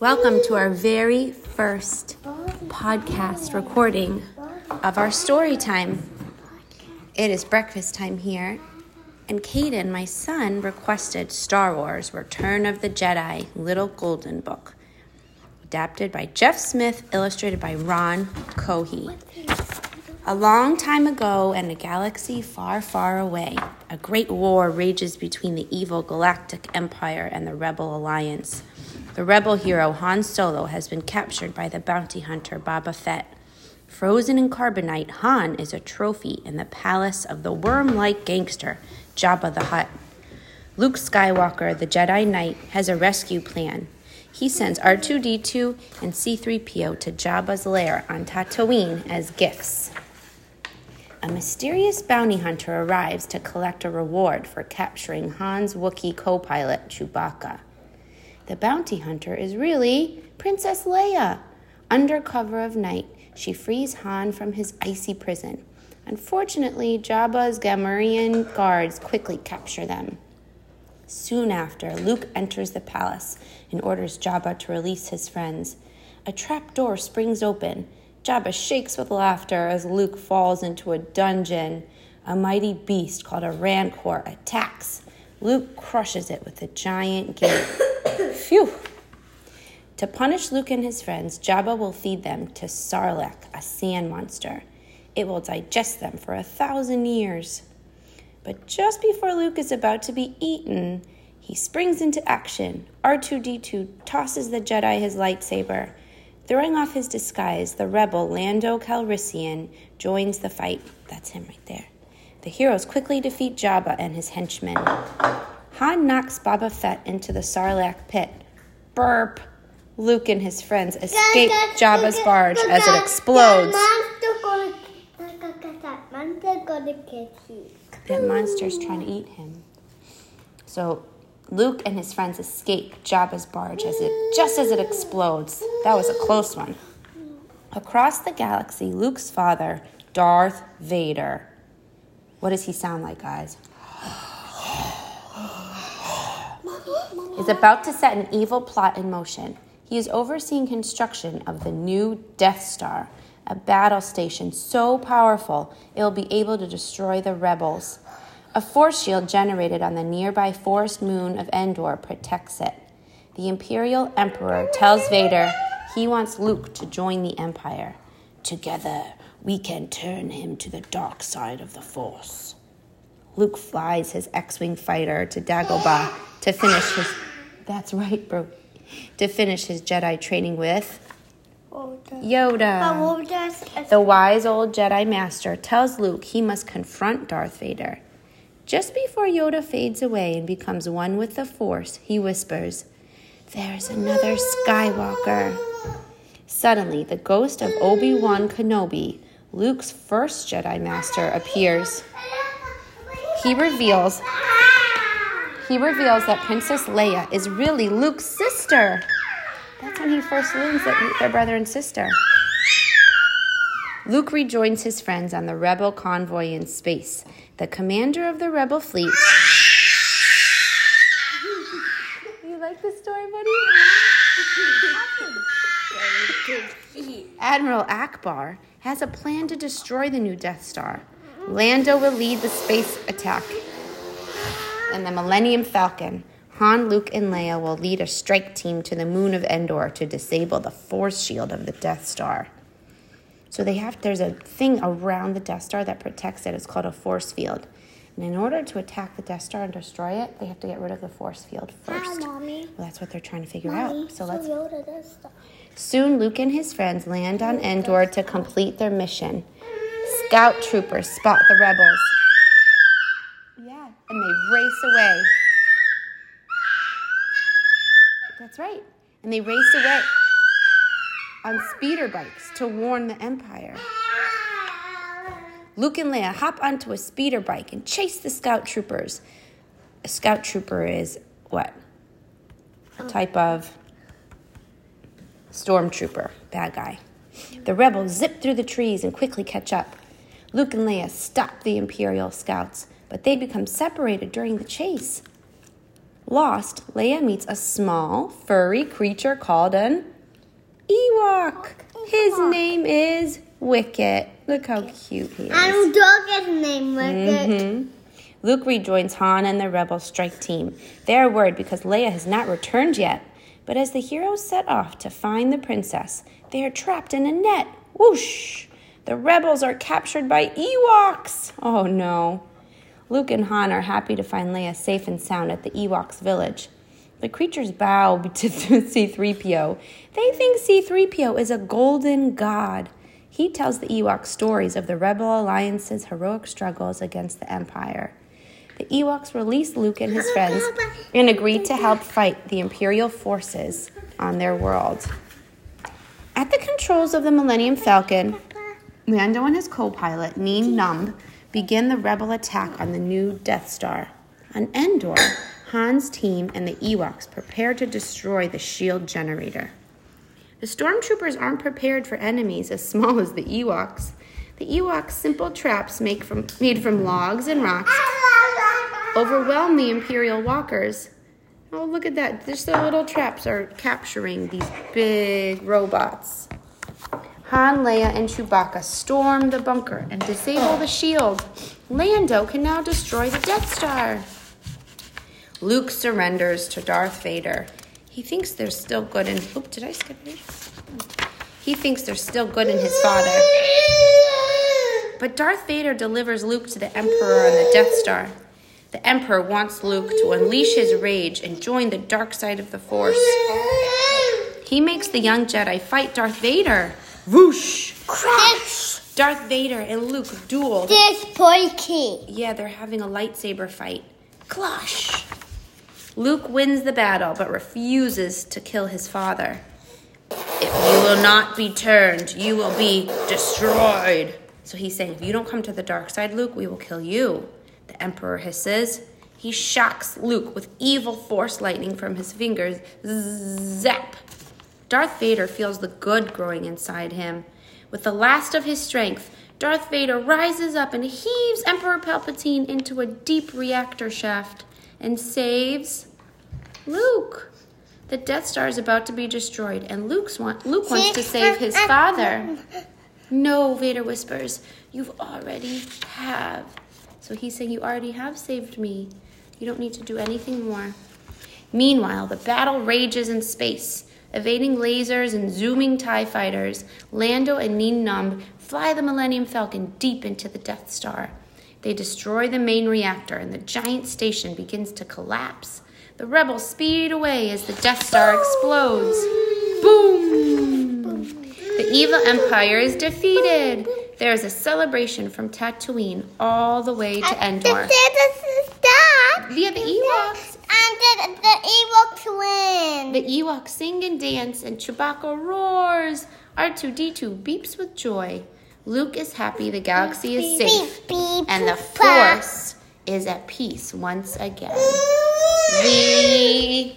Welcome to our very first podcast recording of our story time. It is breakfast time here, and Caden, my son, requested Star Wars Return of the Jedi Little Golden Book, adapted by Geof Smith, illustrated by Ron Cohee. A long time ago, in a galaxy far, far away, a great war rages between the evil Galactic Empire and the Rebel Alliance. The rebel hero Han Solo has been captured by the bounty hunter Boba Fett. Frozen in carbonite, Han is a trophy in the palace of the worm like gangster Jabba the Hutt. Luke Skywalker, the Jedi Knight, has a rescue plan. He sends R2D2 and C3PO to Jabba's lair on Tatooine as gifts. A mysterious bounty hunter arrives to collect a reward for capturing Han's Wookiee co pilot, Chewbacca. The bounty hunter is really Princess Leia. Under cover of night, she frees Han from his icy prison. Unfortunately, Jabba's Gamorrean guards quickly capture them. Soon after, Luke enters the palace and orders Jabba to release his friends. A trap door springs open. Jabba shakes with laughter as Luke falls into a dungeon. A mighty beast called a Rancor attacks. Luke crushes it with a giant gate. Phew! To punish Luke and his friends, Jabba will feed them to Sarlacc, a sand monster. It will digest them for a thousand years. But just before Luke is about to be eaten, he springs into action. R2D2 tosses the Jedi his lightsaber. Throwing off his disguise, the rebel Lando Calrissian joins the fight. That's him right there. The heroes quickly defeat Jabba and his henchmen. Han knocks Boba Fett into the Sarlacc pit. Burp! Luke and his friends escape Jabba's barge as it explodes. That monster's trying to eat him. So Luke and his friends escape Jabba's barge as it just as it explodes. That was a close one. Across the galaxy, Luke's father, Darth Vader. What does he sound like, guys? Is about to set an evil plot in motion. He is overseeing construction of the new Death Star, a battle station so powerful it will be able to destroy the rebels. A force shield generated on the nearby forest moon of Endor protects it. The Imperial Emperor tells Vader he wants Luke to join the Empire. Together, we can turn him to the dark side of the Force. Luke flies his X Wing fighter to Dagobah to finish his. That's right, bro. To finish his Jedi training with Yoda. The wise old Jedi Master tells Luke he must confront Darth Vader. Just before Yoda fades away and becomes one with the Force, he whispers, There's another Skywalker. Suddenly, the ghost of Obi Wan Kenobi, Luke's first Jedi Master, appears. He reveals he reveals that Princess Leia is really Luke's sister. That's when he first learns that they're brother and sister. Luke rejoins his friends on the rebel convoy in space. The commander of the rebel fleet. you like the story, buddy? Admiral Ackbar has a plan to destroy the new Death Star. Lando will lead the space attack. And the Millennium Falcon, Han, Luke, and Leia will lead a strike team to the moon of Endor to disable the force shield of the Death Star. So they have there's a thing around the Death Star that protects it. It's called a force field. And in order to attack the Death Star and destroy it, they have to get rid of the force field first. Hi, Mommy. Well, that's what they're trying to figure Mommy, out. So let's Yoda does stuff. Soon, Luke and his friends land on Endor to complete their mission. Scout troopers spot the rebels. Race away. That's right. And they race away on speeder bikes to warn the Empire. Luke and Leia hop onto a speeder bike and chase the scout troopers. A scout trooper is what? A type of stormtrooper, bad guy. The rebels zip through the trees and quickly catch up. Luke and Leia stop the Imperial scouts, but they become separated during the chase. Lost, Leia meets a small, furry creature called an Ewok. His name is Wicket. Look how cute he is. And dog is named Wicket. Mhm. Luke rejoins Han and the rebel strike team. They are worried because Leia has not returned yet. But as the heroes set off to find the princess, they are trapped in a net. Whoosh! The rebels are captured by Ewoks. Oh no. Luke and Han are happy to find Leia safe and sound at the Ewoks' village. The creatures bow to C3PO. They think C3PO is a golden god. He tells the Ewoks stories of the Rebel Alliance's heroic struggles against the Empire. The Ewoks release Luke and his friends and agree to help fight the Imperial forces on their world. At the controls of the Millennium Falcon, Lando and his co pilot, Nien Numb, begin the rebel attack on the new Death Star. On Endor, Han's team and the Ewoks prepare to destroy the shield generator. The stormtroopers aren't prepared for enemies as small as the Ewoks. The Ewoks' simple traps from, made from logs and rocks overwhelm the Imperial walkers. Oh, look at that. Just the little traps are capturing these big robots. Han, Leia, and Chewbacca storm the bunker and disable the shield. Lando can now destroy the Death Star. Luke surrenders to Darth Vader. He thinks they're still good in. Oop, did I skip it? He thinks they're still good in his father. But Darth Vader delivers Luke to the Emperor on the Death Star. The Emperor wants Luke to unleash his rage and join the dark side of the Force. He makes the young Jedi fight Darth Vader. Whoosh! Crash! Darth Vader and Luke duel. This Polky. Yeah, they're having a lightsaber fight. Clash! Luke wins the battle but refuses to kill his father. If you will not be turned, you will be destroyed. So he's saying, if you don't come to the dark side, Luke, we will kill you. The Emperor hisses. He shocks Luke with evil force lightning from his fingers. Zap! Darth Vader feels the good growing inside him. With the last of his strength, Darth Vader rises up and heaves Emperor Palpatine into a deep reactor shaft and saves Luke. The Death Star is about to be destroyed, and Luke's want, Luke wants to save his father. No, Vader whispers, you've already have. So he's saying, You already have saved me. You don't need to do anything more. Meanwhile, the battle rages in space. Evading lasers and zooming TIE fighters, Lando and Nien Numb fly the Millennium Falcon deep into the Death Star. They destroy the main reactor, and the giant station begins to collapse. The rebels speed away as the Death Star explodes. Boom! The evil empire is defeated. There is a celebration from Tatooine all the way to Endor. Via the Ewoks. And the, the Ewoks win. The Ewoks sing and dance, and Chewbacca roars. R2D2 beeps with joy. Luke is happy the galaxy is safe, Beep, beep, and the. Force is at peace once again. The